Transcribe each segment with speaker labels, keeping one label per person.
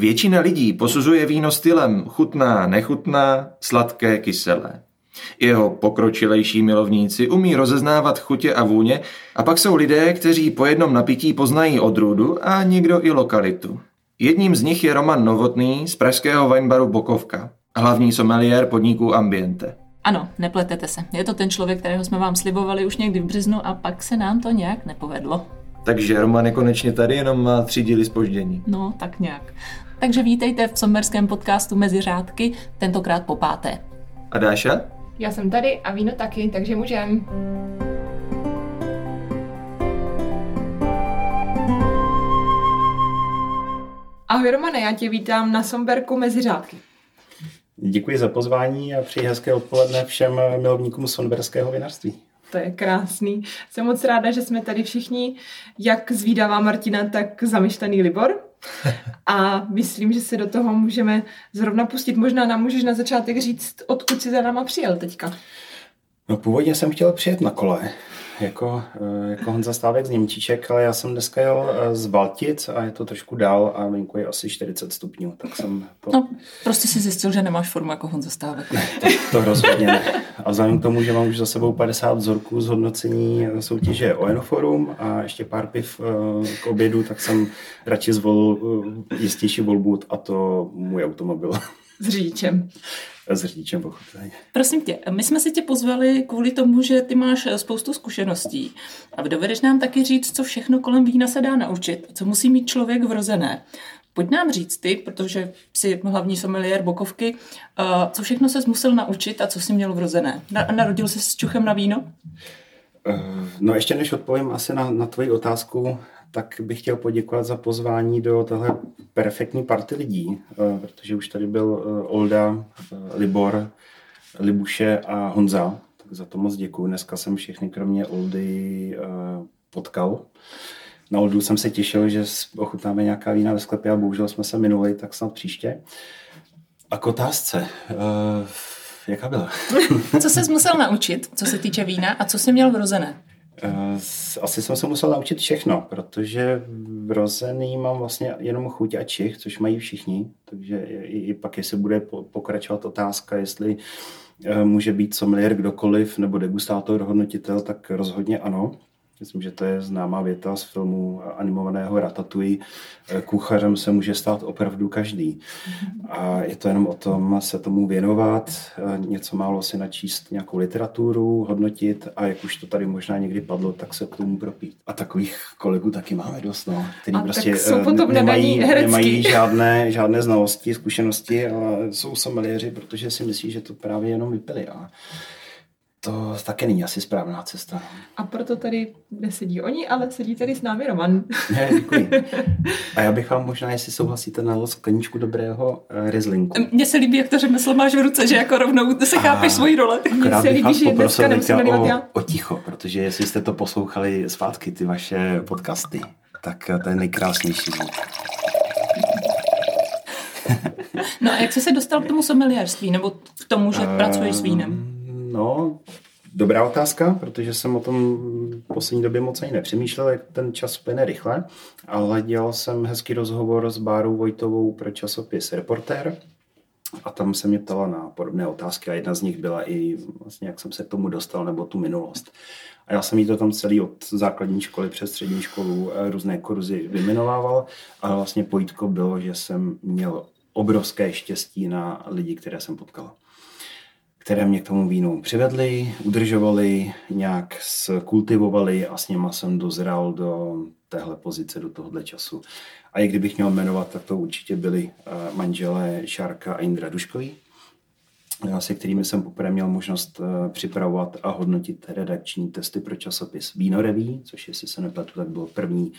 Speaker 1: Většina lidí posuzuje víno stylem chutná, nechutná, sladké, kyselé. Jeho pokročilejší milovníci umí rozeznávat chutě a vůně a pak jsou lidé, kteří po jednom napití poznají odrůdu a někdo i lokalitu. Jedním z nich je Roman Novotný z pražského winebaru Bokovka, hlavní sommelier podniku Ambiente.
Speaker 2: Ano, nepletete se. Je to ten člověk, kterého jsme vám slibovali už někdy v březnu a pak se nám to nějak nepovedlo.
Speaker 1: Takže Roman je konečně tady, jenom má tři díly spoždění.
Speaker 2: No, tak nějak. Takže vítejte v sommerském podcastu Mezi řádky, tentokrát po páté.
Speaker 1: A Dáša?
Speaker 3: Já jsem tady a víno taky, takže můžem. Ahoj Romane, já tě vítám na Somberku mezi řádky.
Speaker 4: Děkuji za pozvání a přeji hezké odpoledne všem milovníkům sonberského vinařství.
Speaker 3: To je krásný. Jsem moc ráda, že jsme tady všichni, jak zvídavá Martina, tak zamyšlený Libor. A myslím, že se do toho můžeme zrovna pustit. Možná nám můžeš na začátek říct, odkud jsi za náma přijel teďka.
Speaker 4: No původně jsem chtěl přijet na kole, jako, eh, jako Honza Stávek z Němčíček, ale já jsem dneska jel eh, z Baltic a je to trošku dál a venku je asi 40 stupňů, tak jsem to...
Speaker 2: No, prostě si zjistil, že nemáš formu jako Honza Stávek.
Speaker 4: Ne, to, to rozhodně ne. A vzhledem k tomu, že mám už za sebou 50 vzorků z hodnocení soutěže o Enoforum a ještě pár piv eh, k obědu, tak jsem radši zvolil jistější volbu a to můj automobil.
Speaker 3: S řidičem
Speaker 4: s řidičem pochopitelně.
Speaker 2: Prosím tě, my jsme si tě pozvali kvůli tomu, že ty máš spoustu zkušeností. A dovedeš nám taky říct, co všechno kolem vína se dá naučit, co musí mít člověk vrozené. Pojď nám říct ty, protože jsi hlavní sommelier Bokovky, co všechno se musel naučit a co jsi měl vrozené. Narodil jsi s čuchem na víno?
Speaker 4: Eh, no ještě než odpovím asi na, na tvoji otázku, tak bych chtěl poděkovat za pozvání do tohle perfektní party lidí, eh, protože už tady byl eh, Olda, eh, Libor, Libuše a Honza, tak za to moc děkuji. Dneska jsem všechny kromě Oldy potkal. Na Oldu jsem se těšil, že ochutnáme nějaká vína ve sklepě a bohužel jsme se minuli, tak snad příště. A k otázce. jaká byla?
Speaker 2: co jsi musel naučit, co se týče vína a co jsi měl vrozené?
Speaker 4: Eh, asi jsem se musel naučit všechno, protože vrozený mám vlastně jenom chuť a čich, což mají všichni, takže i, i pak, jestli bude pokračovat otázka, jestli eh, může být sommelier kdokoliv nebo degustátor, hodnotitel, tak rozhodně ano. Myslím, že to je známá věta z filmu animovaného Ratatouille. Kuchařem se může stát opravdu každý. A je to jenom o tom se tomu věnovat, něco málo si načíst nějakou literaturu, hodnotit a jak už to tady možná někdy padlo, tak se k tomu propít. A takových kolegů taky máme dost, no, který
Speaker 3: a
Speaker 4: prostě
Speaker 3: eh, nemají,
Speaker 4: nemají žádné, žádné znalosti, zkušenosti, ale jsou someliéři, protože si myslí, že to právě jenom vypili. A to také není asi správná cesta.
Speaker 3: A proto tady nesedí oni, ale sedí tady s námi Roman.
Speaker 4: Ne, děkuji. A já bych vám možná, jestli souhlasíte, nalil skleničku dobrého uh, Rizlinku.
Speaker 2: Mně se líbí, jak to řemeslo máš v ruce, že jako rovnou se chápeš svoji role.
Speaker 3: Mně se líbí, že dneska nemusíme
Speaker 4: o, já. o ticho, protože jestli jste to poslouchali zpátky, ty vaše podcasty, tak to je nejkrásnější zvuk.
Speaker 2: No a jak jsi se dostal k tomu someliérství, nebo k tomu, že uh, pracuješ s vínem?
Speaker 4: No, dobrá otázka, protože jsem o tom v poslední době moc ani nepřemýšlel, jak ten čas plyne rychle, ale dělal jsem hezký rozhovor s Bárou Vojtovou pro časopis Reportér a tam se mě ptala na podobné otázky a jedna z nich byla i vlastně, jak jsem se k tomu dostal, nebo tu minulost. A já jsem jí to tam celý od základní školy přes střední školu eh, různé kurzy vyminovával, ale vlastně pojítko bylo, že jsem měl obrovské štěstí na lidi, které jsem potkal které mě k tomu vínu přivedly, udržovali, nějak skultivovali a s něma jsem dozral do téhle pozice, do tohohle času. A i kdybych měl jmenovat, tak to určitě byli eh, manželé Šárka a Indra Duškový, eh, se kterými jsem poprvé měl možnost eh, připravovat a hodnotit redakční testy pro časopis Vínoreví, což jestli se nepletu, tak byl první,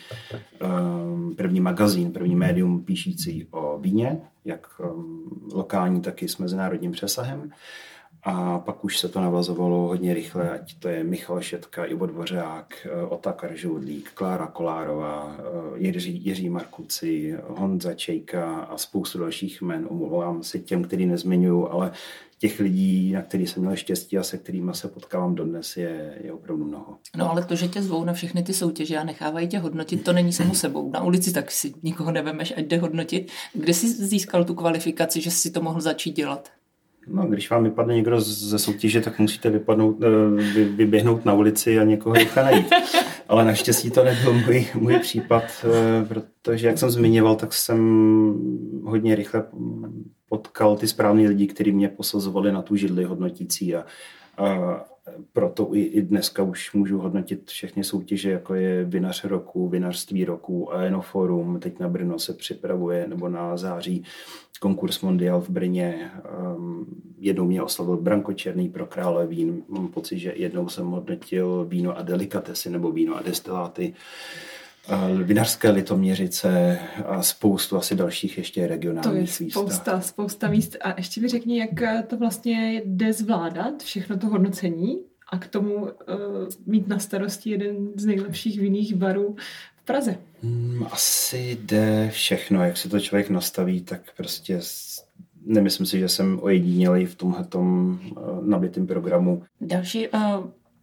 Speaker 4: první magazín, první médium píšící o víně, jak lokální, tak i s mezinárodním přesahem. A pak už se to navazovalo hodně rychle, ať to je Michal Šetka, Ivo Dvořák, eh, Otakar Žoudlík, Klára Kolárová, eh, Jiří, Jiří Markuci, Honza Čejka a spoustu dalších jmen. Omlouvám se těm, který nezmiňuju, ale těch lidí, na který jsem měl štěstí a se kterými se potkávám dodnes, je, je opravdu mnoho.
Speaker 2: No ale to, že tě zvou na všechny ty soutěže a nechávají tě hodnotit, to není samo sebou. Na ulici tak si nikoho nevemeš, ať jde hodnotit. Kde jsi získal tu kvalifikaci, že jsi to mohl začít dělat?
Speaker 4: No, když vám vypadne někdo ze soutěže, tak musíte vypadnout, eh, vy, vyběhnout na ulici a někoho rychle najít. Ale naštěstí to nebyl můj, můj případ, eh, protože, jak jsem zmiňoval, tak jsem hodně rychle potkal ty správné lidi, kteří mě posazovali na tu židli hodnotící a, a proto i, i dneska už můžu hodnotit všechny soutěže, jako je vinař roku, vinařství roku, Aenoforum, teď na Brno se připravuje, nebo na září konkurs Mondial v Brně. Um, jednou mě oslavil Branko Černý pro krále vín. Mám pocit, že jednou jsem hodnotil víno a delikatesy nebo víno a destiláty. Uh, vinařské litoměřice a spoustu asi dalších ještě regionálních
Speaker 3: to je spousta, míst. spousta míst. A ještě mi řekni, jak to vlastně jde zvládat, všechno to hodnocení a k tomu uh, mít na starosti jeden z nejlepších vinných barů v Praze.
Speaker 4: Hmm, asi jde všechno, jak se to člověk nastaví, tak prostě nemyslím si, že jsem ojedinělý v tomhle uh, nabitém programu.
Speaker 2: Další uh...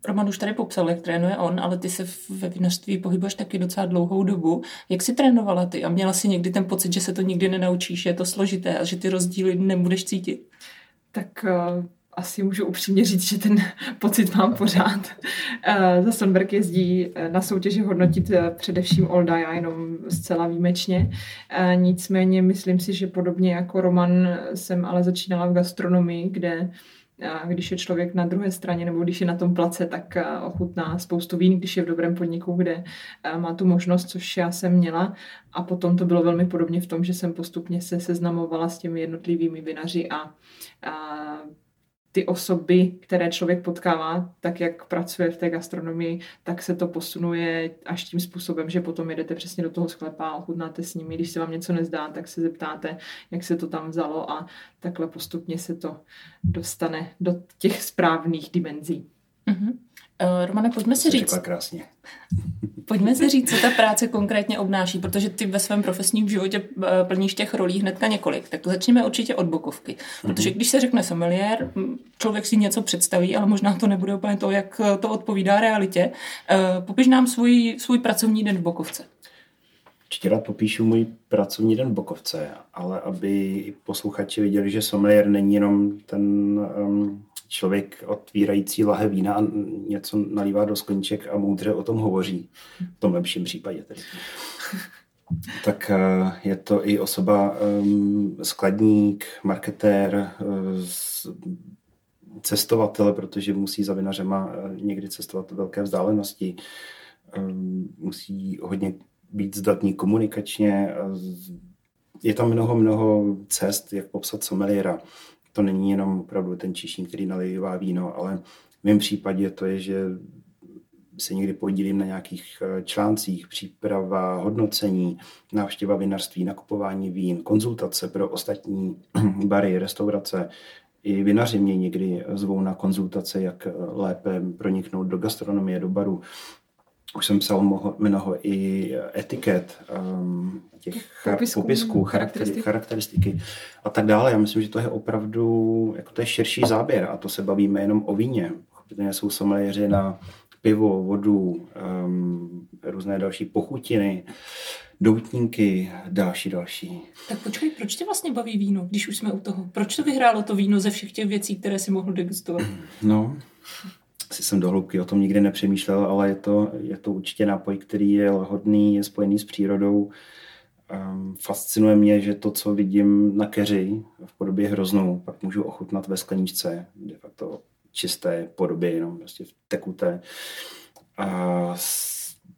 Speaker 2: Roman už tady popsal, jak trénuje on, ale ty se ve vinařství pohybuješ taky docela dlouhou dobu. Jak jsi trénovala ty a měla jsi někdy ten pocit, že se to nikdy nenaučíš, je to složité a že ty rozdíly nebudeš cítit?
Speaker 3: Tak uh, asi můžu upřímně říct, že ten pocit mám pořád. Uh, za Sonberg jezdí uh, na soutěži hodnotit uh, především Olda, já jenom zcela výjimečně. Nicméně myslím si, že podobně jako Roman jsem ale začínala v gastronomii, kde když je člověk na druhé straně nebo když je na tom place, tak ochutná spoustu vín, když je v dobrém podniku, kde má tu možnost, což já jsem měla. A potom to bylo velmi podobně v tom, že jsem postupně se seznamovala s těmi jednotlivými vinaři a, a ty osoby, které člověk potkává, tak jak pracuje v té gastronomii, tak se to posunuje až tím způsobem, že potom jedete přesně do toho sklepa a ochutnáte s nimi. Když se vám něco nezdá, tak se zeptáte, jak se to tam vzalo a takhle postupně se to dostane do těch správných dimenzí.
Speaker 2: Mm-hmm. Uh, Romane, pojďme si říct.
Speaker 4: krásně.
Speaker 2: Pojďme si říct, co ta práce konkrétně obnáší, protože ty ve svém profesním životě eh, plníš těch rolí hnedka několik. Tak začneme určitě od bokovky. Protože když se řekne sommelier, člověk si něco představí, ale možná to nebude úplně to, jak eh, to odpovídá realitě. Popiš nám svůj, svůj pracovní den v bokovce.
Speaker 4: Určitě rád popíšu můj pracovní den v Bokovce, ale aby posluchači viděli, že sommelier není jenom ten um, člověk otvírající lahe vína a něco nalívá do skleniček a moudře o tom hovoří. V tom lepším případě tedy. Tak eh, je to i osoba um, skladník, marketér, uh, cestovatel, protože musí za vinařema eh, někdy cestovat velké vzdálenosti. Um, musí hodně být zdatný komunikačně. Je tam mnoho, mnoho cest, jak popsat someliera to není jenom opravdu ten čišník, který nalivá víno, ale v mém případě to je, že se někdy podílím na nějakých eh, článcích, příprava, hodnocení, návštěva vinařství, nakupování vín, konzultace pro ostatní bary, restaurace. I vinaři mě někdy zvou na konzultace, jak eh, lépe proniknout do gastronomie, do baru. Už jsem psal mnoho, mnoho i etiket, um, těch popisků, popisků charakteristiky. charakteristiky a tak dále. Já myslím, že to je opravdu, jako to je širší záběr a to se bavíme jenom o víně. Chopitelně jsou someliéři na pivo, vodu, um, různé další pochutiny, doutníky, další, další.
Speaker 2: Tak počkej, proč tě vlastně baví víno, když už jsme u toho? Proč to vyhrálo to víno ze všech těch věcí, které si mohl degustovat?
Speaker 4: No, asi jsem do hloubky o tom nikdy nepřemýšlel, ale je to, je to určitě nápoj, který je lahodný, je spojený s přírodou. Um, fascinuje mě, že to, co vidím na keři v podobě hroznou, pak můžu ochutnat ve skleničce, de facto čisté podobě, jenom prostě v tekuté. A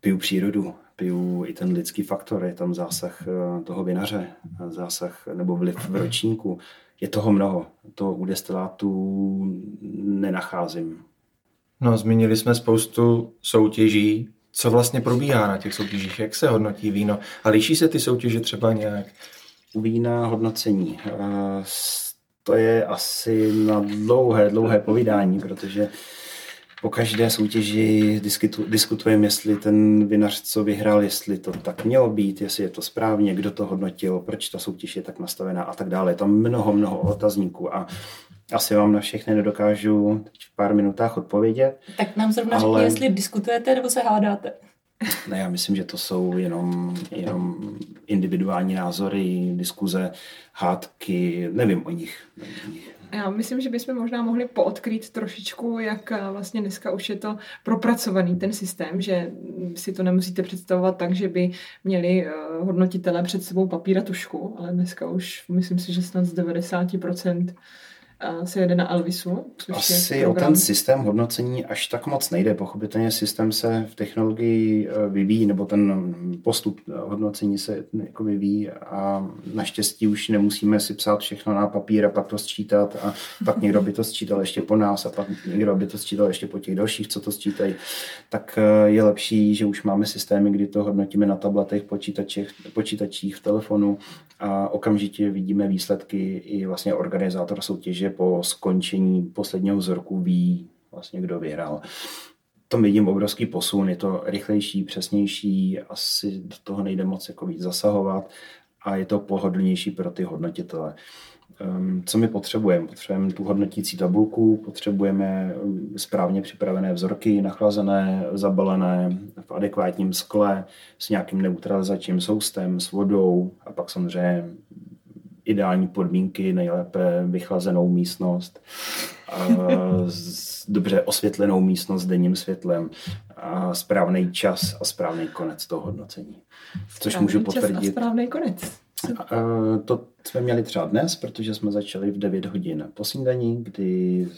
Speaker 4: piju přírodu, piju i ten lidský faktor, je tam zásah eh, toho vinaře, zásah nebo vliv v ročníku. Je toho mnoho, to u destilátů nenacházím.
Speaker 1: No, zmínili jsme spoustu soutěží. Co vlastně probíhá na těch soutěžích? Jak se hodnotí víno? A liší se ty soutěže třeba nějak?
Speaker 4: Vína hodnocení. To je asi na dlouhé, dlouhé povídání, protože po každé soutěži diskutu, diskutujeme, jestli ten vinař, co vyhrál, jestli to tak mělo být, jestli je to správně, kdo to hodnotil, proč ta soutěž je tak nastavená a tak dále. Je tam mnoho, mnoho otazníků a asi vám na všechny nedokážu v pár minutách odpovědět.
Speaker 2: Tak nám zrovna ale... řekni, jestli diskutujete nebo se hádáte.
Speaker 4: Ne, já myslím, že to jsou jenom, jenom individuální názory, diskuze, hádky, nevím o nich. Nevím o nich.
Speaker 3: Já myslím, že bychom možná mohli poodkrýt trošičku, jak eh, vlastně dneska už je to propracovaný ten systém, že si to nemusíte představovat tak, že by měli eh, hodnotitele před sebou papír a tušku, ale dneska už myslím si, že snad z 90% se jede na Elvisu.
Speaker 4: Což Asi je o ten systém hodnocení až tak moc nejde. Pochopitelně systém se v technologii eh, vyvíjí, nebo ten postup hodnocení se jako vyvíjí a naštěstí už nemusíme si psát všechno na papír a pak to sčítat a pak někdo by to sčítal ještě po nás a pak někdo by to sčítal ještě po těch dalších, co to sčítají. Tak eh, je lepší, že už máme systémy, kdy to hodnotíme na tabletech, počítačích, počítačích, v telefonu a okamžitě vidíme výsledky i vlastně organizátor soutěže po skončení posledního vzorku ví vlastně, kdo vyhrál. To vidím obrovský posun, je to rychlejší, přesnější, asi do toho nejde moc jako víc zasahovat a je to pohodlnější pro ty hodnotitele. Ehm, co my potřebujeme? Potřebujeme tu hodnotící tabulku, potřebujeme ehm, správně připravené vzorky, nachlazené, zabalené v adekvátním skle s nějakým neutralizačním soustem, s vodou a pak samozřejmě ideální podmínky, nejlépe vychlazenou místnost, a dobře osvětlenou místnost s denním světlem, a správný čas a správný konec toho hodnocení.
Speaker 3: Což správný můžu potvrdit. Čas a správný konec.
Speaker 4: To jsme měli třeba dnes, protože jsme začali v 9 hodin po snídaní, kdy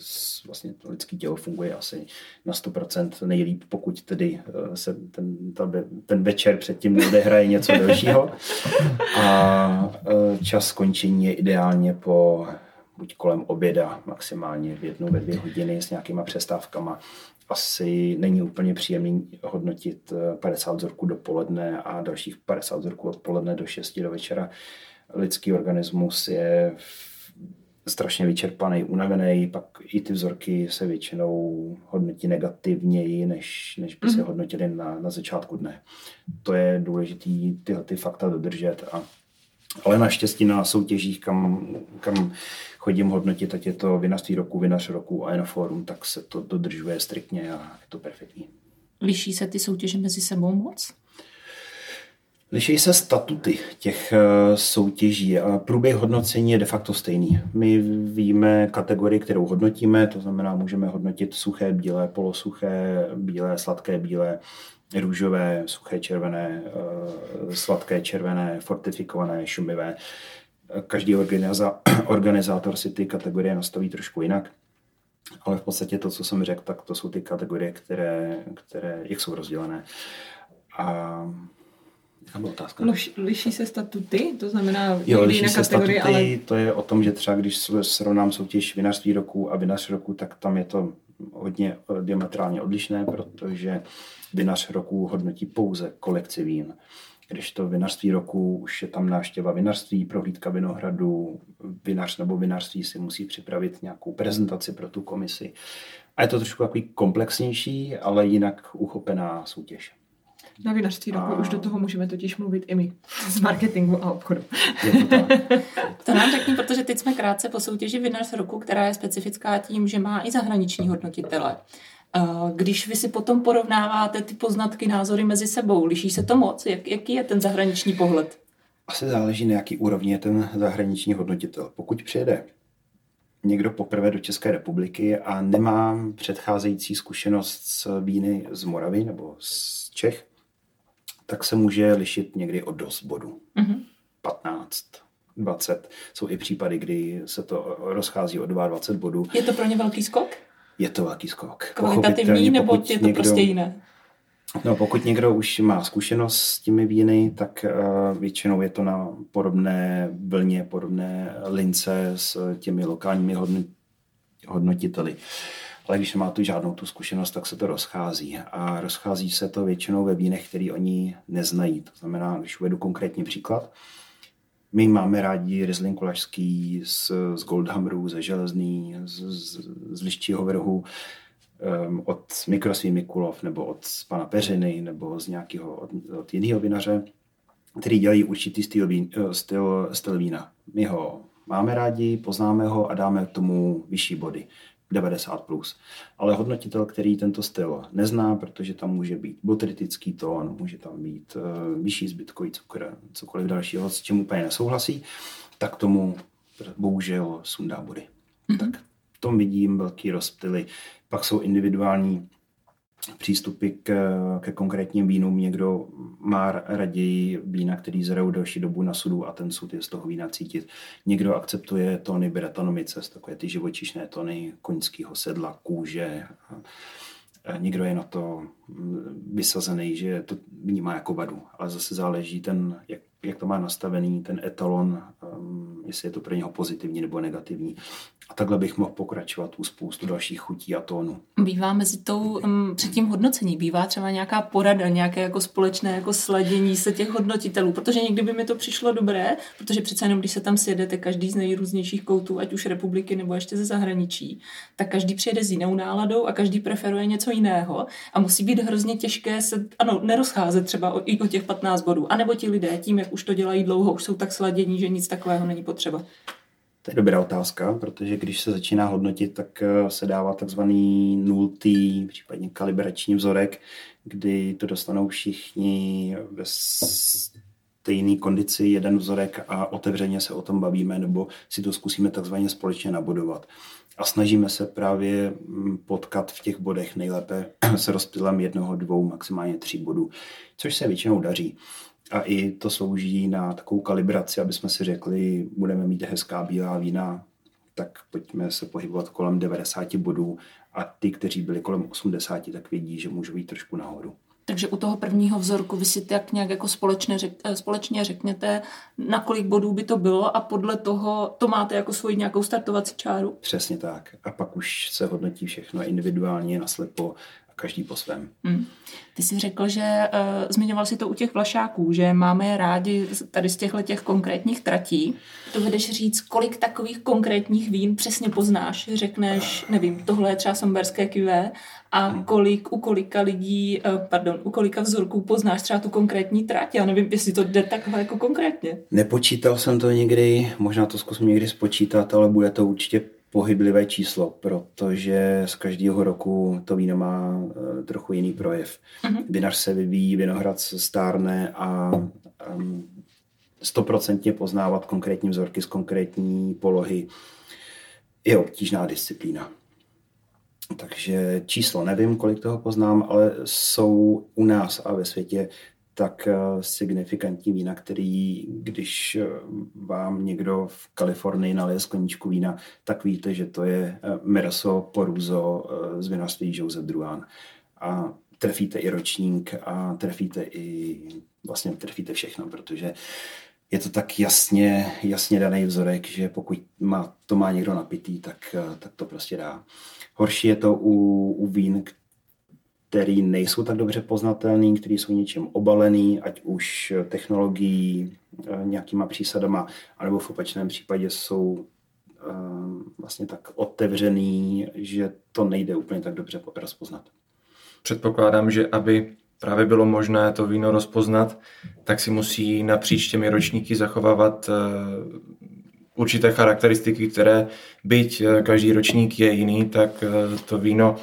Speaker 4: vlastně to lidské tělo funguje asi na 100% nejlíp, pokud tedy eh, se ten, ta, ten večer předtím neodehraje něco dalšího. A eh, čas skončení je ideálně po buď kolem oběda, maximálně v jednu, ve dvě hodiny s nějakýma přestávkama. Asi není úplně příjemný hodnotit 50 eh, vzorků dopoledne a dalších 50 vzorků odpoledne do 6 do večera. Lidský organismus je strašně vyčerpaný, unavený, pak i ty vzorky se většinou hodnotí negativněji, než, než by se mm. hodnotili na, na začátku dne. To je důležité tyhle ty fakta dodržet a ale naštěstí na soutěžích, kam, kam chodím hodnotit, ať je to vinařství roku, vinař roku a na fórum, tak se to dodržuje striktně a je to perfektní.
Speaker 2: Liší se ty soutěže mezi sebou moc?
Speaker 4: Liší se statuty těch eh, soutěží a průběh hodnocení je de facto stejný. My víme kategorii, kterou hodnotíme, to znamená, můžeme hodnotit suché, bílé, polosuché, bílé, sladké, bílé, růžové, suché, červené, eh, sladké, červené, fortifikované, šumivé. Každý organizátor si ty kategorie nastaví trošku jinak. Ale v podstatě to, co jsem řekl, tak to jsou ty kategorie, které, které jak jsou rozdělené. A
Speaker 3: Jaká byla otázka? Liš, liší se statuty? To znamená
Speaker 4: jo, liší se kategorie, statuty, ale... to je o tom, že třeba když srovnám soutěž vinařství roku a vinař roku, tak tam je to hodně eh, diametrálně odlišné, protože vinař roku hodnotí pouze kolekci vín. Když to vinařství roku už je tam návštěva vinařství, prohlídka vinohradu, vinař nebo vinařství si musí připravit nějakou prezentaci pro tu komisi. A je to trošku takový komplexnější, ale jinak uchopená soutěž.
Speaker 3: Na vinařství roku a... už do toho můžeme totiž mluvit i my z marketingu a obchodu.
Speaker 2: To, to nám řekni, protože teď jsme krátce po soutěži Vinař roku, která je specifická tím, že má i zahraniční hodnotitele. Když vy si potom porovnáváte ty poznatky, názory mezi sebou, liší se to moc? Jak, jaký je ten zahraniční pohled?
Speaker 4: Asi záleží, na jaký úrovni je ten zahraniční hodnotitel. Pokud přijede někdo poprvé do České republiky a nemá předcházející zkušenost s víny z Moravy nebo z Čech, tak se může lišit někdy o dost bodů. Mm-hmm. 15, 20. Jsou i případy, kdy se to rozchází o 22 bodů.
Speaker 2: Je to pro ně velký skok?
Speaker 4: Je to velký skok.
Speaker 2: Kvalitativní nebo je to někdo, prostě jiné?
Speaker 4: No, pokud někdo už má zkušenost s těmi víny, tak uh, většinou je to na podobné vlně, podobné lince s těmi lokálními hodnotiteli. Uh, ale když nemá tu žádnou tu zkušenost, tak se to rozchází. A rozchází se to většinou ve vínech, který oni neznají. To znamená, když uvedu konkrétní příklad, My máme rádi Riesling Kulašský z, z Goldhammeru, ze Železný, z, z, z Liščího vrhu, um, od Mikrosví Mikulov, nebo od pana Peřiny, nebo z nějakého, od, od jiného vinaře, který dělají určitý styl, vín, eh, styl, styl vína. My ho máme rádi, poznáme ho a dáme tomu vyšší body. 90+. Plus. Ale hodnotitel, který tento styl nezná, protože tam může být botritický tón, může tam být uh, vyšší zbytkový cukr, cokoliv dalšího, s čím úplně nesouhlasí, tak tomu bohužel sundá body. Mm-hmm. Tak v tom vidím velký rozptyly. Pak jsou individuální přístupy k, ke konkrétním vínům. Někdo má raději vína, který zrajou delší dobu na sudu a ten sud je z toho vína cítit. Někdo akceptuje tóny bretanomice, takové ty živočišné tóny koňského sedla, kůže. Někdo je na to vysazený, že to vnímá jako vadu, ale zase záleží ten, jak, jak to má nastavený, ten etalon, um, jestli je to pro něho pozitivní nebo negativní. A takhle bych mohl pokračovat u spoustu dalších chutí a tónů.
Speaker 2: Bývá mezi tou, um, před tím hodnocení, bývá třeba nějaká porada, nějaké jako společné jako sladění se těch hodnotitelů, protože někdy by mi to přišlo dobré, protože přece jenom, když se tam sjedete každý z nejrůznějších koutů, ať už republiky nebo ještě ze zahraničí, tak každý přijede s jinou náladou a každý preferuje něco jiného a musí být hrozně těžké se, ano, nerozcházet třeba o, i o těch 15 bodů, anebo ti lidé tím, jak už to dělají dlouho, už jsou tak sladění, že nic takového není potřeba.
Speaker 4: To je dobrá otázka, protože když se začíná hodnotit, tak eh, se dává takzvaný nultý, případně kalibrační vzorek, kdy to dostanou všichni ve stejné kondici jeden vzorek a otevřeně se o tom bavíme, nebo si to zkusíme takzvaně společně nabodovat. A snažíme se právě mm, potkat v těch bodech nejlépe s rozptylem jednoho, dvou, maximálně tří bodů, což se většinou daří. A i to slouží na takovou kalibraci, aby jsme si řekli, budeme mít hezká bílá vína, tak pojďme se pohybovat kolem 90 bodů a ty, kteří byli kolem 80, tak vědí, že můžou jít trošku nahoru.
Speaker 2: Takže u toho prvního vzorku vy si tak nějak jako společně, řek, eh, společně řekněte, na kolik bodů by to bylo a podle toho to máte jako svoji nějakou startovací čáru?
Speaker 4: Přesně tak. A pak už se hodnotí všechno individuálně, naslepo každý po svém. Hmm.
Speaker 2: Ty jsi řekl, že uh, zmiňoval si to u těch vlašáků, že máme je rádi tady z těchto těch konkrétních tratí. To vedeš říct, kolik takových konkrétních vín přesně poznáš? Řekneš, nevím, tohle je třeba somberské kivé a kolik, u kolika lidí, uh, pardon, u kolika vzorků poznáš třeba tu konkrétní trať? Já nevím, jestli to jde takhle jako konkrétně.
Speaker 4: Nepočítal jsem to někdy, možná to zkusím někdy spočítat, ale bude to určitě pohyblivé číslo, protože z každého roku to víno má uh, trochu jiný projev. Uh-huh. Vinař se vyvíjí, vinohrad se stárne a stoprocentně um, poznávat konkrétní vzorky z konkrétní polohy je obtížná disciplína. Takže číslo nevím, kolik toho poznám, ale jsou u nás a ve světě tak eh, signifikantní vína, který, když eh, vám někdo v Kalifornii nalije skleničku vína, tak víte, že to je eh, Meraso Poruzo z vinařství Joseph Druan. A trefíte i ročník a trefíte i, vlastně trefíte všechno, protože je to tak jasně, jasně daný vzorek, že pokud má, to má někdo napitý, tak, tak to prostě dá. Horší je to u, u vín, který nejsou tak dobře poznatelný, který jsou něčím obalený, ať už technologií, eh, nějakýma přísadama, anebo v opačném případě jsou eh, vlastně tak otevřený, že to nejde úplně tak dobře rozpoznat.
Speaker 1: Předpokládám, že aby právě bylo možné to víno rozpoznat, tak si musí napříč těmi ročníky zachovávat eh, určité charakteristiky, které byť každý ročník je jiný, tak to víno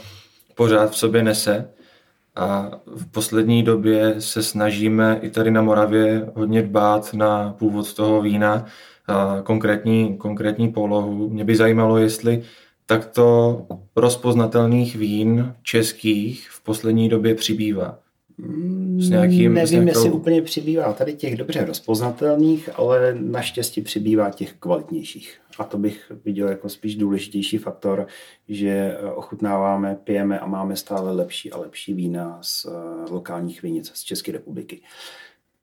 Speaker 1: pořád v sobě nese. A v poslední době se snažíme i tady na Moravě hodně dbát na původ toho vína, a konkrétní, konkrétní polohu. Mě by zajímalo, jestli takto rozpoznatelných vín českých v poslední době přibývá.
Speaker 4: S nějakým, Nevím, s nějakou... jestli úplně přibývá tady těch dobře rozpoznatelných, ale naštěstí přibývá těch kvalitnějších. A to bych viděl jako spíš důležitější faktor, že ochutnáváme, pijeme a máme stále lepší a lepší vína z eh, lokálních vinic z České republiky.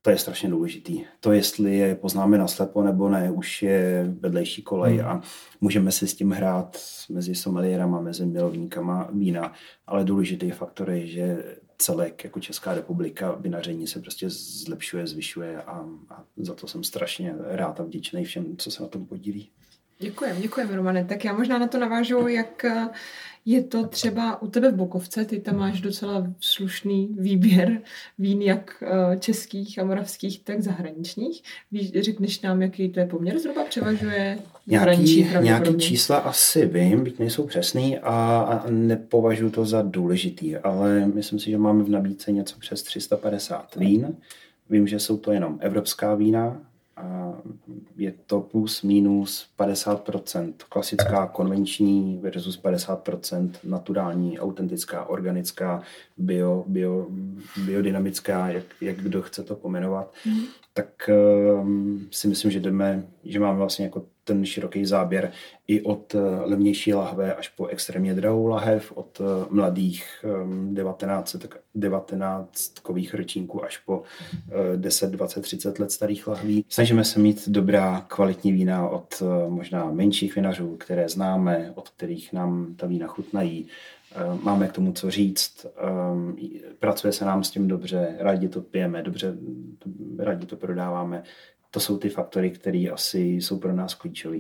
Speaker 4: To je strašně důležitý. To, jestli je poznáme naslepo nebo ne, už je vedlejší kolej hmm. a můžeme si s tím hrát mezi somelierama, mezi milovníkama vína, ale důležitý faktor je, že celek jako Česká republika vinaření se prostě zlepšuje, zvyšuje a, a za to jsem strašně rád a vděčný všem, co se na tom podílí.
Speaker 3: Děkujeme, děkujeme, Romane. Tak já možná na to navážu, jak je to třeba u tebe v Bokovce, ty tam máš docela slušný výběr vín, jak eh, českých a moravských, tak zahraničních. Víš, řekneš nám, jaký to je poměr zhruba převažuje
Speaker 4: nějaký, nějaký čísla asi vím, byť nejsou přesný a, a nepovažuji to za důležitý, ale myslím si, že máme v nabídce něco přes 350 vín. Vím, že jsou to jenom evropská vína, je to plus minus 50% klasická konvenční versus 50% naturální, autentická, organická, bio, bio, biodynamická, jak, jak kdo chce to pomenovat, mm. Tak um, si myslím, že jdeme, že máme vlastně jako ten široký záběr i od eh, levnější lahve až po extrémně drahou lahev, od eh, mladých 19, ehm, 19 kových ročníků až po 10, 20, 30 let starých lahví. Snažíme se mít dobrá kvalitní vína od eh, možná menších vinařů, které známe, od kterých nám ta vína chutnají. Máme k tomu co říct, ehm, pracuje se nám s tím dobře, rádi to pijeme, dobře, rádi to prodáváme to jsou ty faktory, které asi jsou pro nás klíčové.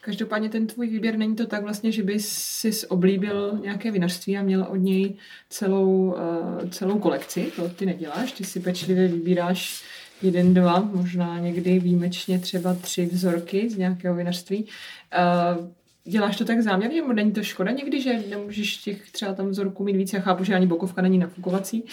Speaker 3: Každopádně ten tvůj výběr není to tak vlastně, že bys si oblíbil nějaké vinařství a měl od něj celou, uh, celou kolekci. To ty neděláš, ty si pečlivě vybíráš jeden, dva, možná někdy výjimečně třeba tři vzorky z nějakého vinařství. Děláš to tak záměrně, nebo není to škoda někdy, že nemůžeš těch třeba tam vzorků mít víc? Já chápu, že ani bokovka není nafukovací,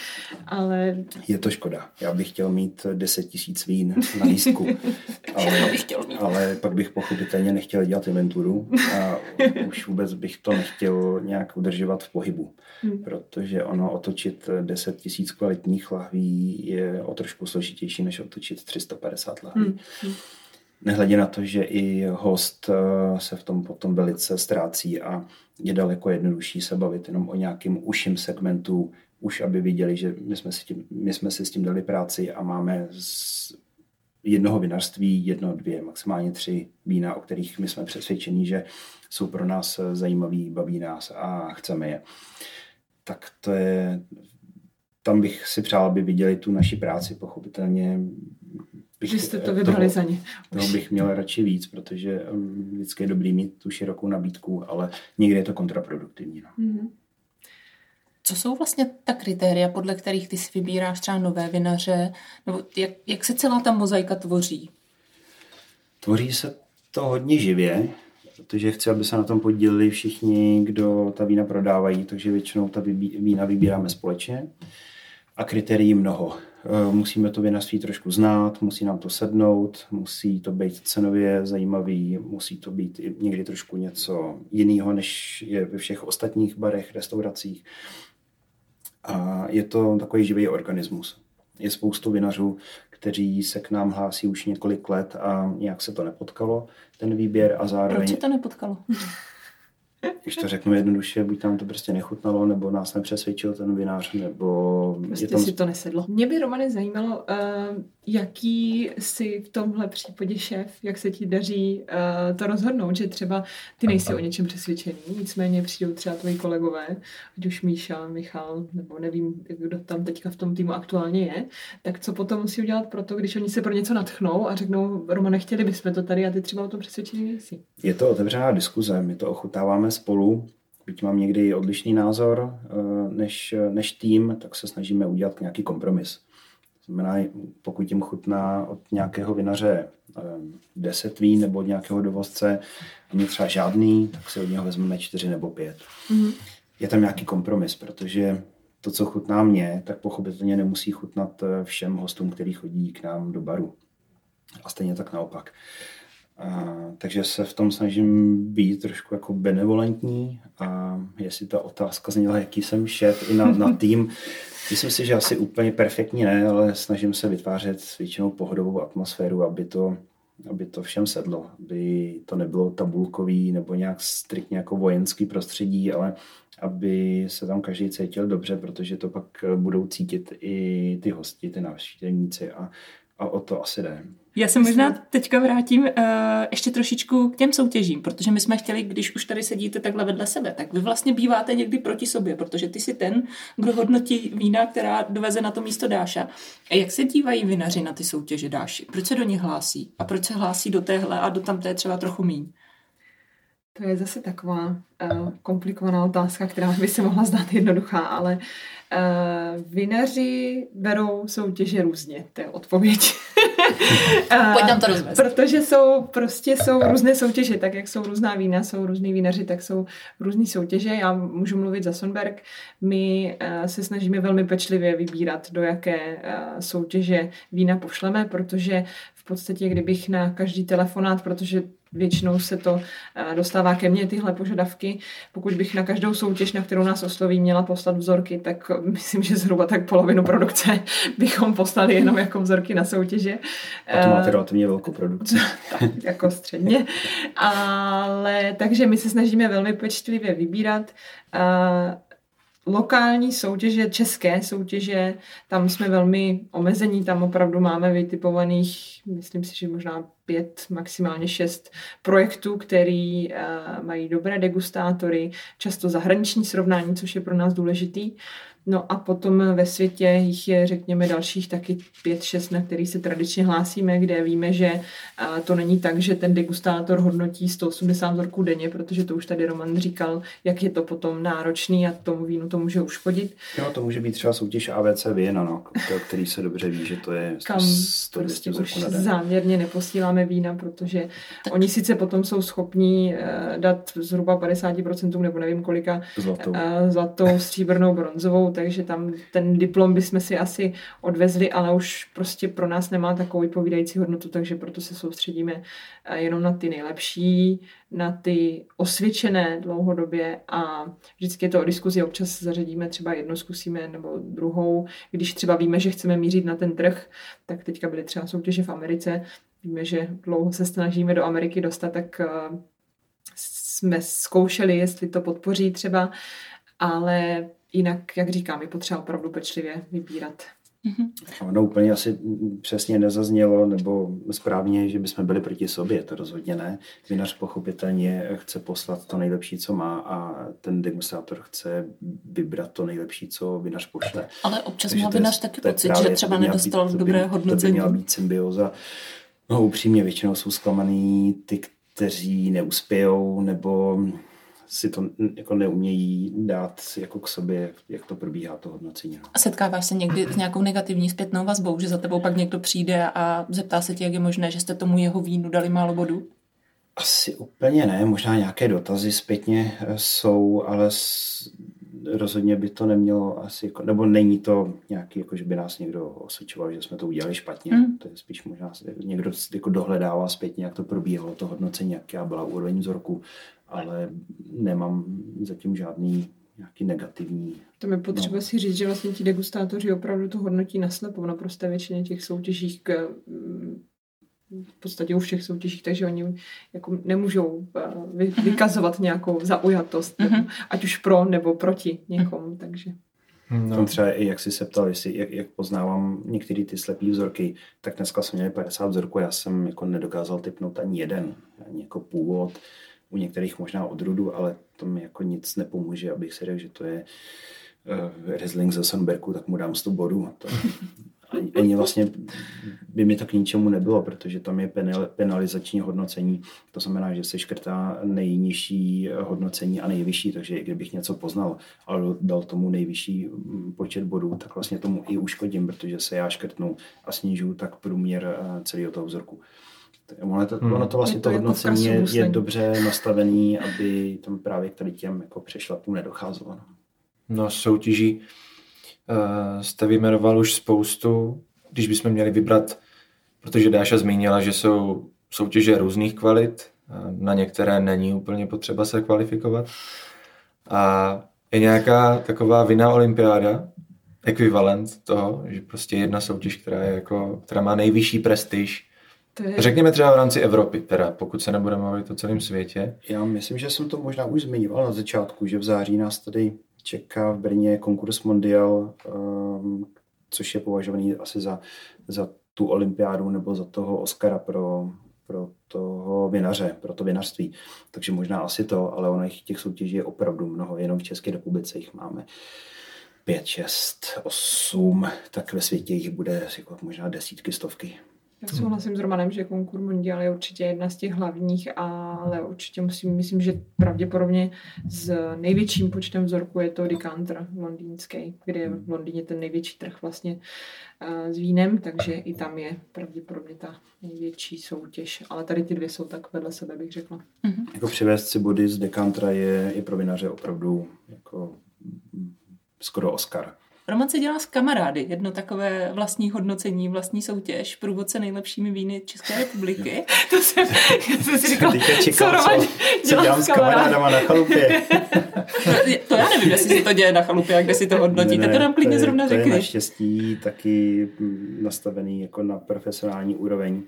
Speaker 3: ale...
Speaker 4: Je to škoda. Já bych chtěl mít 10 tisíc vín na lístku, ale, bych chtěl mít. ale pak bych pochopitelně nechtěl dělat inventuru a už vůbec bych to nechtěl nějak udržovat v pohybu, hmm. protože ono otočit 10 tisíc kvalitních lahví je o trošku složitější, než otočit 350 lahví. Hmm. Nehledě na to, že i host eh, se v tom potom velice ztrácí a je daleko jednodušší se bavit jenom o nějakém užším segmentu, už aby viděli, že my jsme, si tím, my jsme si s tím dali práci a máme z jednoho vinařství jedno, dvě, maximálně tři vína, o kterých my jsme přesvědčeni, že jsou pro nás zajímavý, baví nás a chceme je. Tak to je, tam bych si přál, aby viděli tu naši práci, pochopitelně
Speaker 3: bych, že jste to vybrali toho, za ně.
Speaker 4: Toho bych měl radši víc, protože um, vždycky je dobrý mít tu širokou nabídku, ale někdy je to kontraproduktivní. No. Mm-hmm.
Speaker 2: Co jsou vlastně ta kritéria, podle kterých ty si vybíráš třeba nové vinaře? Nebo jak, jak se celá ta mozaika tvoří?
Speaker 4: Tvoří se to hodně živě, protože chci, aby se na tom podíleli všichni, kdo ta vína prodávají, takže většinou ta vína vybíráme společně a kritérií mnoho. Eh, musíme to vinařství trošku znát, musí nám to sednout, musí to být cenově zajímavý, musí to být někdy trošku něco jiného, než je ve všech ostatních barech, restauracích. A je to takový živý organismus. Je spoustu vinařů, kteří se k nám hlásí už několik let a nějak se to nepotkalo, ten výběr a zároveň...
Speaker 2: Proč se to nepotkalo?
Speaker 4: Když to řeknu jednoduše, buď tam to prostě nechutnalo, nebo nás nepřesvědčil ten vinář, nebo...
Speaker 3: Prostě tam... si to nesedlo. Mě by, Romany, zajímalo, uh, jaký si v tomhle případě šéf, jak se ti daří uh, to rozhodnout, že třeba ty nejsi o něčem přesvědčený, nicméně přijdou třeba tvoji kolegové, ať už Míša, Michal, nebo nevím, kdo tam teďka v tom týmu aktuálně je, tak co potom musí udělat pro to, když oni se pro něco natchnou a řeknou, Romane, chtěli bychom to tady a ty třeba o tom přesvědčený nejsi.
Speaker 4: Je to otevřená diskuze, my to spolu, byť mám někdy odlišný názor uh, než, než tým, tak se snažíme udělat nějaký kompromis znamená, pokud jim chutná od nějakého vinaře eh, deset vín nebo od nějakého dovozce a mě třeba žádný, tak si od něho vezmeme čtyři nebo pět. Mm-hmm. Je tam nějaký kompromis, protože to, co chutná mě, tak pochopitelně nemusí chutnat eh, všem hostům, kteří chodí k nám do baru. A stejně tak naopak. A, takže se v tom snažím být trošku jako benevolentní a jestli ta otázka zněla, jaký jsem šéf i na, na tým, Myslím si, že asi úplně perfektní ne, ale snažím se vytvářet většinou pohodovou atmosféru, aby to, aby to všem sedlo, aby to nebylo tabulkový nebo nějak striktně jako vojenský prostředí, ale aby se tam každý cítil dobře, protože to pak budou cítit i ty hosti, ty návštěvníci a, a o to asi jde.
Speaker 2: Já se možná teďka vrátím uh, ještě trošičku k těm soutěžím, protože my jsme chtěli, když už tady sedíte takhle vedle sebe, tak vy vlastně býváte někdy proti sobě, protože ty si ten, kdo hodnotí vína, která doveze na to místo Dáša. A jak se dívají vinaři na ty soutěže Dáši? Proč se do nich hlásí? A proč se hlásí do téhle a do tamté třeba trochu míň?
Speaker 3: To je zase taková uh, komplikovaná otázka, která by se mohla zdát jednoduchá, ale uh, vinaři berou soutěže různě, to je odpověď.
Speaker 2: Pojď nám to rozvést.
Speaker 3: Protože jsou, prostě jsou různé soutěže, tak jak jsou různá vína, jsou různý vinaři, tak jsou různé soutěže. Já můžu mluvit za Sonberg. My uh, se snažíme velmi pečlivě vybírat, do jaké uh, soutěže vína pošleme, protože v podstatě, kdybych na každý telefonát, protože většinou se to dostává ke mně, tyhle požadavky. Pokud bych na každou soutěž, na kterou nás osloví, měla poslat vzorky, tak myslím, že zhruba tak polovinu produkce bychom poslali jenom jako vzorky na soutěže.
Speaker 4: A to máte relativně velkou produkci.
Speaker 3: tak, jako středně. Ale takže my se snažíme velmi pečlivě vybírat lokální soutěže, české soutěže, tam jsme velmi omezení, tam opravdu máme vytipovaných, myslím si, že možná pět, maximálně šest projektů, který uh, mají dobré degustátory, často zahraniční srovnání, což je pro nás důležitý. No a potom ve světě jich je, řekněme, dalších taky pět, šest, na který se tradičně hlásíme, kde víme, že to není tak, že ten degustátor hodnotí 180 vzorků denně, protože to už tady Roman říkal, jak je to potom náročný a tomu vínu to může uškodit.
Speaker 4: Jo, to může být třeba soutěž ABC vína, no, který se dobře ví, že to je
Speaker 3: Kam 100, prostě už záměrně neposíláme vína, protože tak. oni sice potom jsou schopní uh, dát zhruba 50% nebo nevím kolika
Speaker 4: zlatou,
Speaker 3: uh, zlatou stříbrnou, bronzovou, takže tam ten diplom bychom si asi odvezli, ale už prostě pro nás nemá takovou vypovídající hodnotu, takže proto se soustředíme eh, jenom na ty nejlepší, na ty osvědčené dlouhodobě a vždycky je to o diskuzi, občas zařadíme třeba jednu zkusíme nebo druhou, když třeba víme, že chceme mířit na ten trh, tak teďka byly třeba soutěže v Americe, víme, že dlouho se snažíme do Ameriky dostat, tak eh, jsme zkoušeli, jestli to podpoří třeba, ale jinak, jak říkám, je potřeba opravdu pečlivě vybírat.
Speaker 4: Mm-hmm. Ono úplně asi přesně nezaznělo, nebo správně, že bychom byli proti sobě, to rozhodně ne. Vinař pochopitelně chce poslat to nejlepší, co má a ten degustátor chce vybrat to nejlepší, co vinař pošle.
Speaker 2: Ale občas má vinař taky pocit, že třeba nedostal být, dobré hodnocení. To by
Speaker 4: měla být symbioza. No upřímně většinou jsou zklamaný ty, kteří neuspějou, nebo si to jako neumějí dát jako k sobě, jak to probíhá to hodnocení.
Speaker 2: A setkáváš se někdy s nějakou negativní zpětnou vazbou, že za tebou pak někdo přijde a zeptá se tě, jak je možné, že jste tomu jeho vínu dali málo bodů?
Speaker 4: Asi úplně ne, možná nějaké dotazy zpětně eh, jsou, ale rozhodně by to nemělo asi, jako, nebo není to nějaký, jako že by nás někdo osočoval, že jsme to udělali špatně. Mm. To je spíš možná někdo jako dohledává zpětně, jak to probíhalo, to hodnocení, jaká byla úroveň vzorku ale nemám zatím žádný nějaký negativní.
Speaker 3: To mi potřeba no. si říct, že vlastně ti degustátoři opravdu to hodnotí naslepo na prosté většině těch soutěžích k, v podstatě u všech soutěžích, takže oni jako nemůžou eh, vy, vykazovat nějakou zaujatost, nebo, mhm. ať už pro nebo proti někomu, takže.
Speaker 4: No. Tam třeba i jak jsi se ptal, jestli, jak, jak poznávám některé ty slepý vzorky, tak dneska jsme měli 50 vzorků, já jsem jako nedokázal typnout ani jeden, ani jako původ, u některých možná odrůdu, ale to mi jako nic nepomůže, abych si řekl, že to je uh, Riesling ze Sonberku, tak mu dám 100 bodů. To, ani, ani vlastně by mi to k ničemu nebylo, protože tam je penalizační hodnocení, to znamená, že se škrtá nejnižší hodnocení a nejvyšší, takže kdybych něco poznal, ale dal tomu nejvyšší mm, počet bodů, tak vlastně tomu i uškodím, protože se já škrtnu a snižu tak průměr eh, celého toho vzorku. Ono to, hmm. ono to vlastně je to, to hodnocení je, je dobře nastavený, aby tam právě k tady těm jako přešlapům nedocházelo. No,
Speaker 1: no soutěží jste vyjmenoval už spoustu, když bychom měli vybrat, protože Dáša zmínila, že jsou soutěže různých kvalit, na některé není úplně potřeba se kvalifikovat. A je nějaká taková vina olympiáda, ekvivalent toho, že prostě jedna soutěž, která, je jako, která má nejvyšší prestiž, to je... Řekněme třeba v rámci Evropy, teda, pokud se nebudeme mluvit o celém světě.
Speaker 4: Já myslím, že jsem to možná už zmiňoval na začátku, že v září nás tady čeká v Brně konkurs Mondial, um, což je považovaný asi za, za tu olympiádu nebo za toho Oscara pro, pro toho vinaře, pro to vinařství. Takže možná asi to, ale ono těch soutěží je opravdu mnoho, jenom v České republice jich máme pět, šest, osm, tak ve světě jich bude jako možná desítky, stovky.
Speaker 3: Já souhlasím s Romanem, že konkurs Mondial je určitě jedna z těch hlavních, ale určitě musím, myslím, že pravděpodobně s největším počtem vzorků je to Decanter londýnský, kde je v Londýně ten největší trh vlastně s vínem, takže i tam je pravděpodobně ta největší soutěž. Ale tady ty dvě jsou tak vedle sebe, bych řekla.
Speaker 4: Mm-hmm. Jako přivést si body z Decantera je i pro vinaře opravdu jako skoro Oscar.
Speaker 2: Roman se dělá s kamarády, jedno takové vlastní hodnocení, vlastní soutěž, průvodce nejlepšími víny České republiky.
Speaker 3: to jsem, jsem si říkal,
Speaker 4: čekal, co, Roman co dělám s kamarádama na chalupě.
Speaker 2: to, to, já nevím, jestli si to děje na chalupě a kde si to hodnotíte, to nám klidně
Speaker 4: to
Speaker 2: zrovna řekni.
Speaker 4: To je naštěstí taky nastavený jako na profesionální úroveň.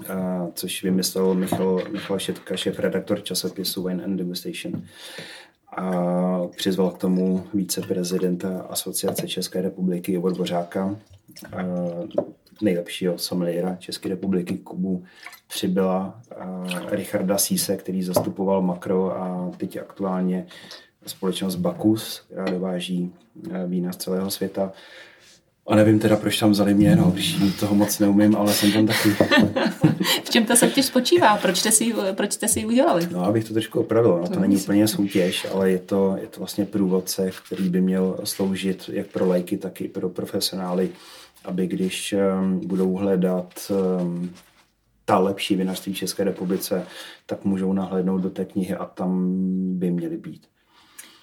Speaker 4: Uh, což vymyslel Michal, Michal Šetka, šéf-redaktor časopisu Wine and Degustation a přizval k tomu viceprezidenta Asociace České republiky Ivor Bořáka, nejlepšího someliéra České republiky Kubu přibyla Richarda Sise, který zastupoval Makro a teď aktuálně společnost Bakus, která dováží vína z celého světa. A nevím teda, proč tam vzali mě, no, když toho moc neumím, ale jsem tam taky.
Speaker 2: v čem ta soutěž spočívá? Proč jste si, proč jste si ji udělali?
Speaker 4: No, abych to trošku opravil. No, to, to není úplně soutěž, ale je to, je to vlastně průvodce, který by měl sloužit jak pro lajky, tak i pro profesionály, aby když um, budou hledat um, ta lepší vinařství v České republice, tak můžou nahlédnout do té knihy a tam by měly být.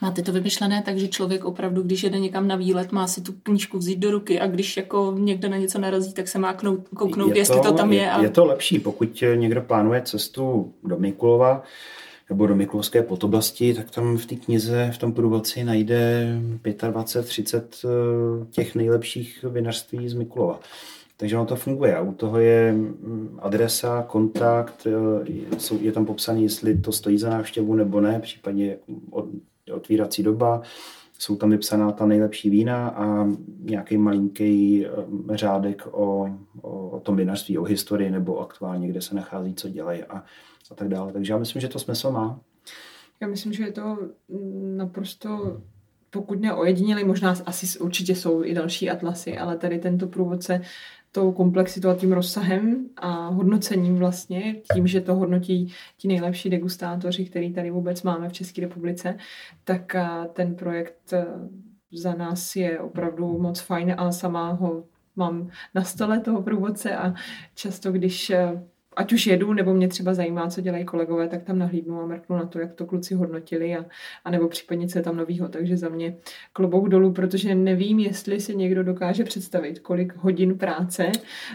Speaker 2: Máte to vymyšlené tak, že člověk opravdu, když jede někam na výlet, má si tu knížku vzít do ruky a když jako někde na něco narazí, tak se má knout, kouknout, je jestli to, to tam je.
Speaker 4: A... Je to lepší, pokud někdo plánuje cestu do Mikulova nebo do Mikulovské podoblasti, tak tam v té knize, v tom průvodci najde 25-30 eh, těch nejlepších vinařství z Mikulova. Takže ono to funguje. A u toho je mm, adresa, kontakt, eh, je tam popsaný, jestli to stojí za návštěvu nebo ne, případně otvírací doba, jsou tam vypsaná ta nejlepší vína a nějaký malinký eh, řádek o, o, o tom vinařství, o historii nebo aktuálně, kde se nachází, co dělají a, a tak dále. Takže já myslím, že to smysl má.
Speaker 3: Já myslím, že je to naprosto pokud ne ojediněli, možná asi určitě jsou i další atlasy, ale tady tento průvodce tou komplexitou a tím rozsahem a hodnocením vlastně, tím, že to hodnotí ti nejlepší degustátoři, který tady vůbec máme v České republice, tak ten projekt za nás je opravdu moc fajn a sama ho mám na stole toho průvodce a často, když ať už jedu, nebo mě třeba zajímá, co dělají kolegové, tak tam nahlídnu a mrknu na to, jak to kluci hodnotili a, a nebo případně, co je tam novýho. Takže za mě klobouk dolů, protože nevím, jestli si někdo dokáže představit, kolik hodin práce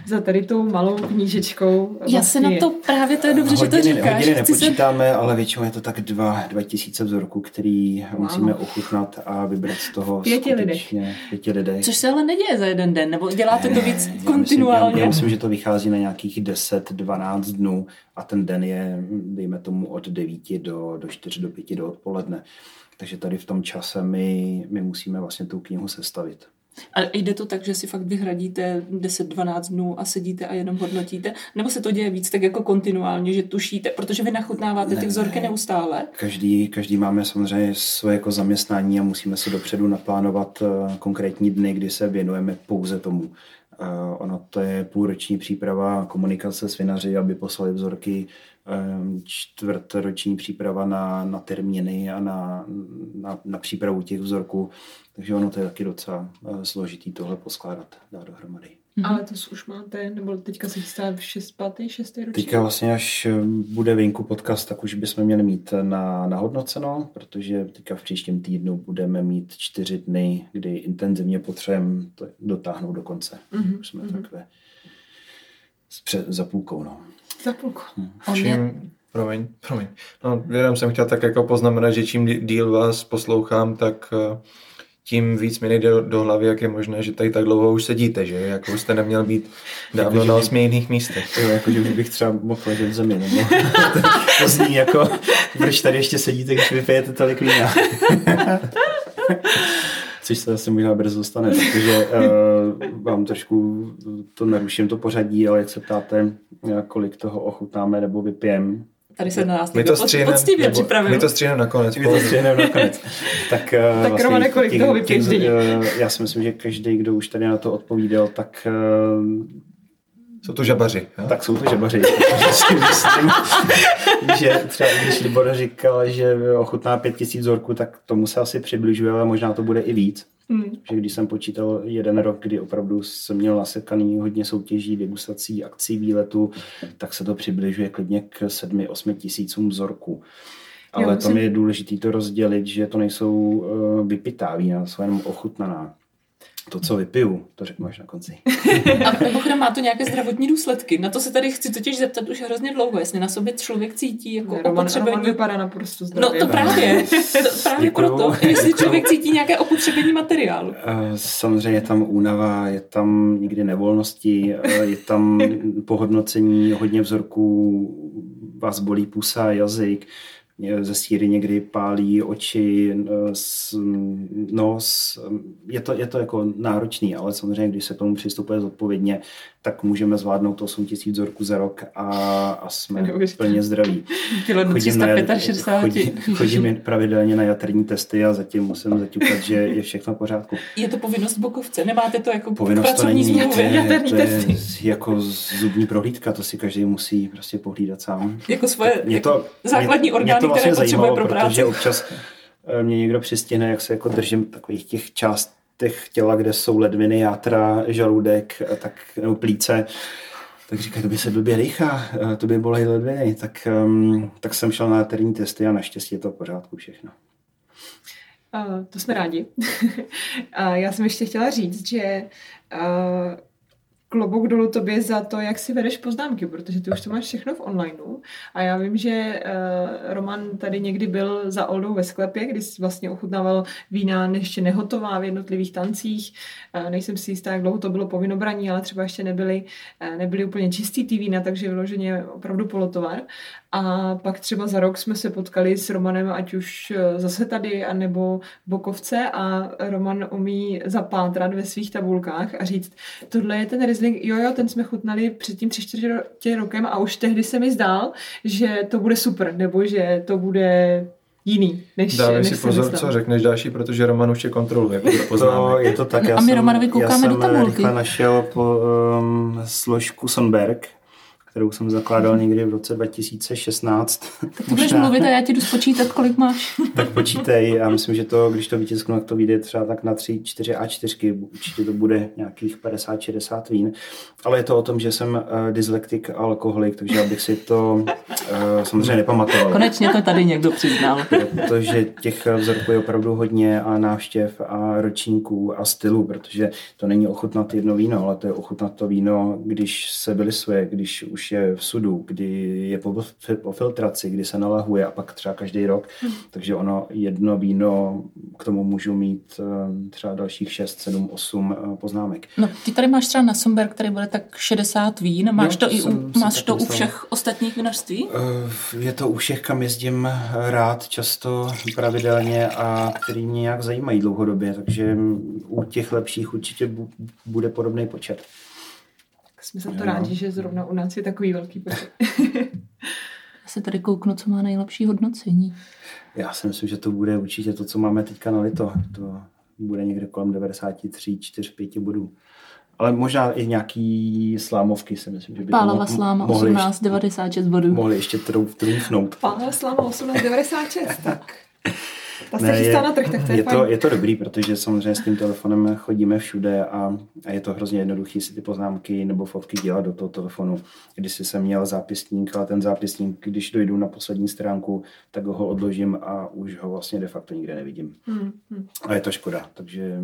Speaker 3: za tady tou malou knížečkou.
Speaker 2: Vlastně Já se na to právě, to je dobře, hodiny, že to říkáš.
Speaker 4: Hodiny nepočítáme, se... ale většinou je to tak dva, dva tisíce vzorků, který wow. musíme ochutnat a vybrat z toho
Speaker 3: pěti lidech.
Speaker 4: Pěti lidech.
Speaker 2: Což se ale neděje za jeden den, nebo děláte to víc já kontinuálně?
Speaker 4: Myslím, já, já myslím, že to vychází na nějakých 10, 12 12 dnů a ten den je, dejme tomu, od 9 do, do 4 do 5 do odpoledne. Takže tady v tom čase my, my musíme vlastně tu knihu sestavit.
Speaker 2: A jde to tak, že si fakt vyhradíte 10-12 dnů a sedíte a jenom hodnotíte? Nebo se to děje víc tak jako kontinuálně, že tušíte, protože vy nachutnáváte ne, ty vzorky ne. neustále?
Speaker 4: Každý, každý máme samozřejmě svoje jako zaměstnání a musíme se dopředu naplánovat eh, konkrétní dny, kdy se věnujeme pouze tomu. Ono to je půlroční příprava komunikace s vinaři, aby poslali vzorky, čtvrtoroční příprava na, na termíny a na, na, na přípravu těch vzorků. Takže ono to je taky docela eh, složitý tohle poskládat, dát dohromady.
Speaker 3: Mm-hmm. Ale to už máte, nebo teďka se chystá v 6, 5, 6 ročník?
Speaker 4: Teďka vlastně, až eh, bude venku podcast, tak už bychom měli mít na, nahodnoceno, protože teďka v příštím týdnu budeme mít čtyři dny, kdy intenzivně potřebujeme to dotáhnout do konce. Mm-hmm. Už jsme mm-hmm. takové před, za půlkou, no.
Speaker 3: Za půlkou.
Speaker 1: Hmm. Čím, promiň, promiň. No, jenom jsem chtěl tak jako poznamenat, že čím díl vás poslouchám, tak uh, tím víc mi nejde do, do hlavy, jak je možné, že tady tak dlouho už sedíte, že? Jako byste neměl být dávno jako, na osmi jiných místech.
Speaker 4: Jo, jako, že bych třeba mohl ležet v zemi, nebo to zní jako, proč tady ještě sedíte, když vypijete tolik vína. což se asi možná brzo stane, protože uh, vám trošku to naruším to pořadí, ale jak se ptáte, kolik toho ochutnáme nebo vypijeme,
Speaker 2: Tady se na nás
Speaker 1: my to stříhneme,
Speaker 2: poctivě připravil.
Speaker 1: My to stříhneme nakonec.
Speaker 4: My to stříhneme nakonec. tak,
Speaker 3: tak vlastně Romane, kolik toho vypiješ
Speaker 4: těch, Já si myslím, že každý, kdo už tady na to odpovídal, tak uh,
Speaker 1: jsou to žabaři.
Speaker 4: Jo? Tak jsou to žabaři. si myslím, že třeba když Libor říkal, že ochutná pět tisíc vzorků, tak tomu se asi přibližuje, ale možná to bude i víc. Hmm. Že když jsem počítal jeden rok, kdy opravdu jsem měl nasekaný hodně soutěží, degustací, akcí, výletů, tak se to přibližuje klidně k sedmi, osmi tisícům vzorků. Ale jo, tam je důležité to rozdělit, že to nejsou uh, vypitá vína, jsou jenom ochutnaná. To, co vypiju, to řeknu až na konci.
Speaker 2: A mimochodem má to nějaké zdravotní důsledky. Na to se tady chci totiž zeptat už hrozně dlouho, jestli na sobě člověk cítí jako
Speaker 3: Roman, opotřebení. Roman vypadá naprosto
Speaker 2: zdravě. No to právě. To, právě Děkuju. proto. Jestli člověk cítí nějaké opotřebení materiálu.
Speaker 4: Eh, samozřejmě je tam únava, je tam někdy nevolnosti, eh, je tam pohodnocení hodně vzorků, vás bolí pusa, jazyk, ze síry někdy pálí oči, nos. Je to, je to jako náročný, ale samozřejmě, když se k tomu přistupuje zodpovědně, tak můžeme zvládnout 8 tisíc vzorků za rok a, a jsme Neuvěř. plně zdraví.
Speaker 2: Chodím, na, chodím,
Speaker 4: chodím pravidelně na jaterní testy a zatím musím zaťukat, že je všechno v pořádku.
Speaker 2: Je to povinnost bokovce? Nemáte to jako
Speaker 4: povinnost to není, to je, jaterní to je testy? jako zubní prohlídka, to si každý musí prostě pohlídat sám.
Speaker 2: Jako svoje mě to, jako základní mě, orgány, mě to vlastně které potřebuje pro práci.
Speaker 4: Protože občas eh, mě někdo přistihne, jak se jako držím takových těch část těch těla, kde jsou ledviny, játra, žaludek, tak, nebo plíce, tak říkají, to by se blbě dýchá, to by bolej ledviny, tak, um, tak jsem šel na terní testy a naštěstí je to v pořádku všechno.
Speaker 3: Uh, to jsme rádi. uh, já jsem ještě chtěla říct, že uh, klobouk dolů tobě za to, jak si vedeš poznámky, protože ty už to máš všechno v onlineu. A já vím, že uh, Roman tady někdy byl za Oldou ve sklepě, kdy vlastně ochutnával vína ještě nehotová v jednotlivých tancích. Uh, nejsem si jistá, jak dlouho to bylo po vinobraní, ale třeba ještě nebyly, uh, nebyly úplně čistý ty vína, takže vyloženě opravdu polotovar. A pak třeba za rok jsme se potkali s Romanem, ať už zase tady, anebo Bokovce a Roman umí zapátrat ve svých tabulkách a říct, tohle je ten Riesling, jo, jo, ten jsme chutnali před tím tři čtvrtě rokem a už tehdy se mi zdál, že to bude super, nebo že to bude jiný, než
Speaker 1: Dávej
Speaker 3: než
Speaker 1: si pozor, myslel. co řekneš další, protože Roman už je kontroluje.
Speaker 4: To, je to tak, já
Speaker 2: a my Romanovi koukáme do tabulky.
Speaker 4: Já jsem našel po, um, složku Sonberg, kterou jsem zakládal někdy v roce 2016.
Speaker 2: Tak to budeš mluvit a já ti jdu spočítat, kolik máš.
Speaker 4: tak počítej, já myslím, že to, když to vytisknu, tak to vyjde třeba tak na 3, 4 a 4, určitě to bude nějakých 50-60 vín. Ale je to o tom, že jsem uh, dyslektik a alkoholik, takže abych si to uh, samozřejmě nepamatoval.
Speaker 2: Konečně to tady někdo přiznal.
Speaker 4: Protože těch vzorků je opravdu hodně a návštěv a ročníků a stylů, protože to není ochutnat jedno víno, ale to je ochutnat to víno, když se byli své, když už už je v sudu, kdy je po, po filtraci, kdy se nalahuje a pak třeba každý rok, hmm. takže ono jedno víno, k tomu můžu mít eh, třeba dalších 6, 7, 8 poznámek.
Speaker 2: No, ty tady máš třeba na Somber, který bude tak 60 vín, máš no, to, i u, máš to u všech ostatních vinařství?
Speaker 4: Eh, je to u všech, kam jezdím rád, často, pravidelně a který mě nějak zajímají dlouhodobě, takže u těch lepších určitě bude podobný počet.
Speaker 3: Jsme za to jo. rádi, že zrovna u nás je takový velký počet.
Speaker 2: Já se tady kouknu, co má nejlepší hodnocení.
Speaker 4: Já si myslím, že to bude určitě to, co máme teďka na lito. To bude někde kolem 93, 4, 5 bodů. Ale možná i nějaký slámovky si myslím, že by
Speaker 2: Pálava to mo- sláma 18, 96 bodů.
Speaker 4: Mohli ještě trumfnout.
Speaker 3: Pálava sláma 18, 96, tak. Ta se je, na trh, tak to je,
Speaker 4: je, to, je to dobrý, protože samozřejmě s tím telefonem chodíme všude a, a je to hrozně jednoduché si ty poznámky nebo fotky dělat do toho telefonu. Když jsem měl zápisník, ale ten zápisník, když dojdu na poslední stránku, tak ho odložím a už ho vlastně de facto nikde nevidím. Hmm, hmm. A je to škoda, takže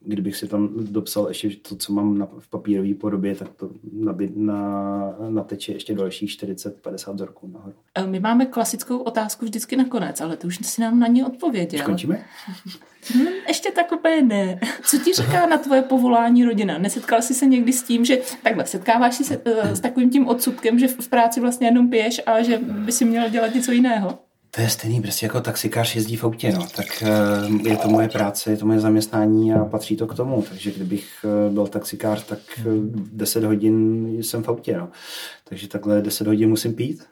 Speaker 4: kdybych si tam dopsal ještě to, co mám na, v papírové podobě, tak to naby, na, nateče ještě dalších 40-50 vzorků nahoru.
Speaker 2: E, my máme klasickou otázku vždycky nakonec, ale ty už si nám na ní odpověděl.
Speaker 4: Skončíme?
Speaker 2: Hmm, ještě tak úplně ne. Co ti říká na tvoje povolání rodina? Nesetkal jsi se někdy s tím, že takhle setkáváš se uh, s takovým tím odsudkem, že v práci vlastně jenom piješ a že by si měl dělat něco jiného?
Speaker 4: To je stejný prostě jako taxikář jezdí v autě, no. tak eh, je to moje práce, je to moje zaměstnání a patří to k tomu, takže kdybych eh, byl taxikář, tak 10 hodin jsem v autě, no. takže takhle 10 hodin musím pít.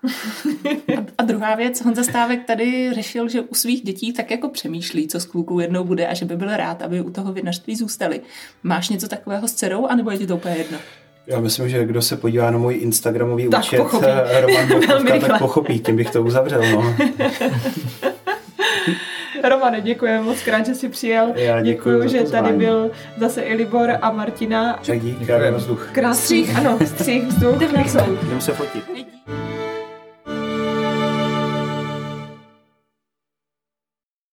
Speaker 2: A, a druhá věc, Honza Stávek tady řešil, že u svých dětí tak jako přemýšlí, co s klukou jednou bude a že by byl rád, aby u toho vinařství zůstali. Máš něco takového s dcerou, anebo je ti to úplně jedno?
Speaker 4: Já myslím, že kdo se podívá na můj Instagramový tak účet pochopí. Roman Bochovka, tak pochopí, tím bych to uzavřel. No.
Speaker 3: Romane, děkuji moc krát, že jsi přijel.
Speaker 4: Já děkuji,
Speaker 3: že tady byl zase i Libor a Martina.
Speaker 4: Tak dík, krásný vzduch.
Speaker 3: Krásný, ano, střih, vzduch.
Speaker 4: Jdeme se fotit.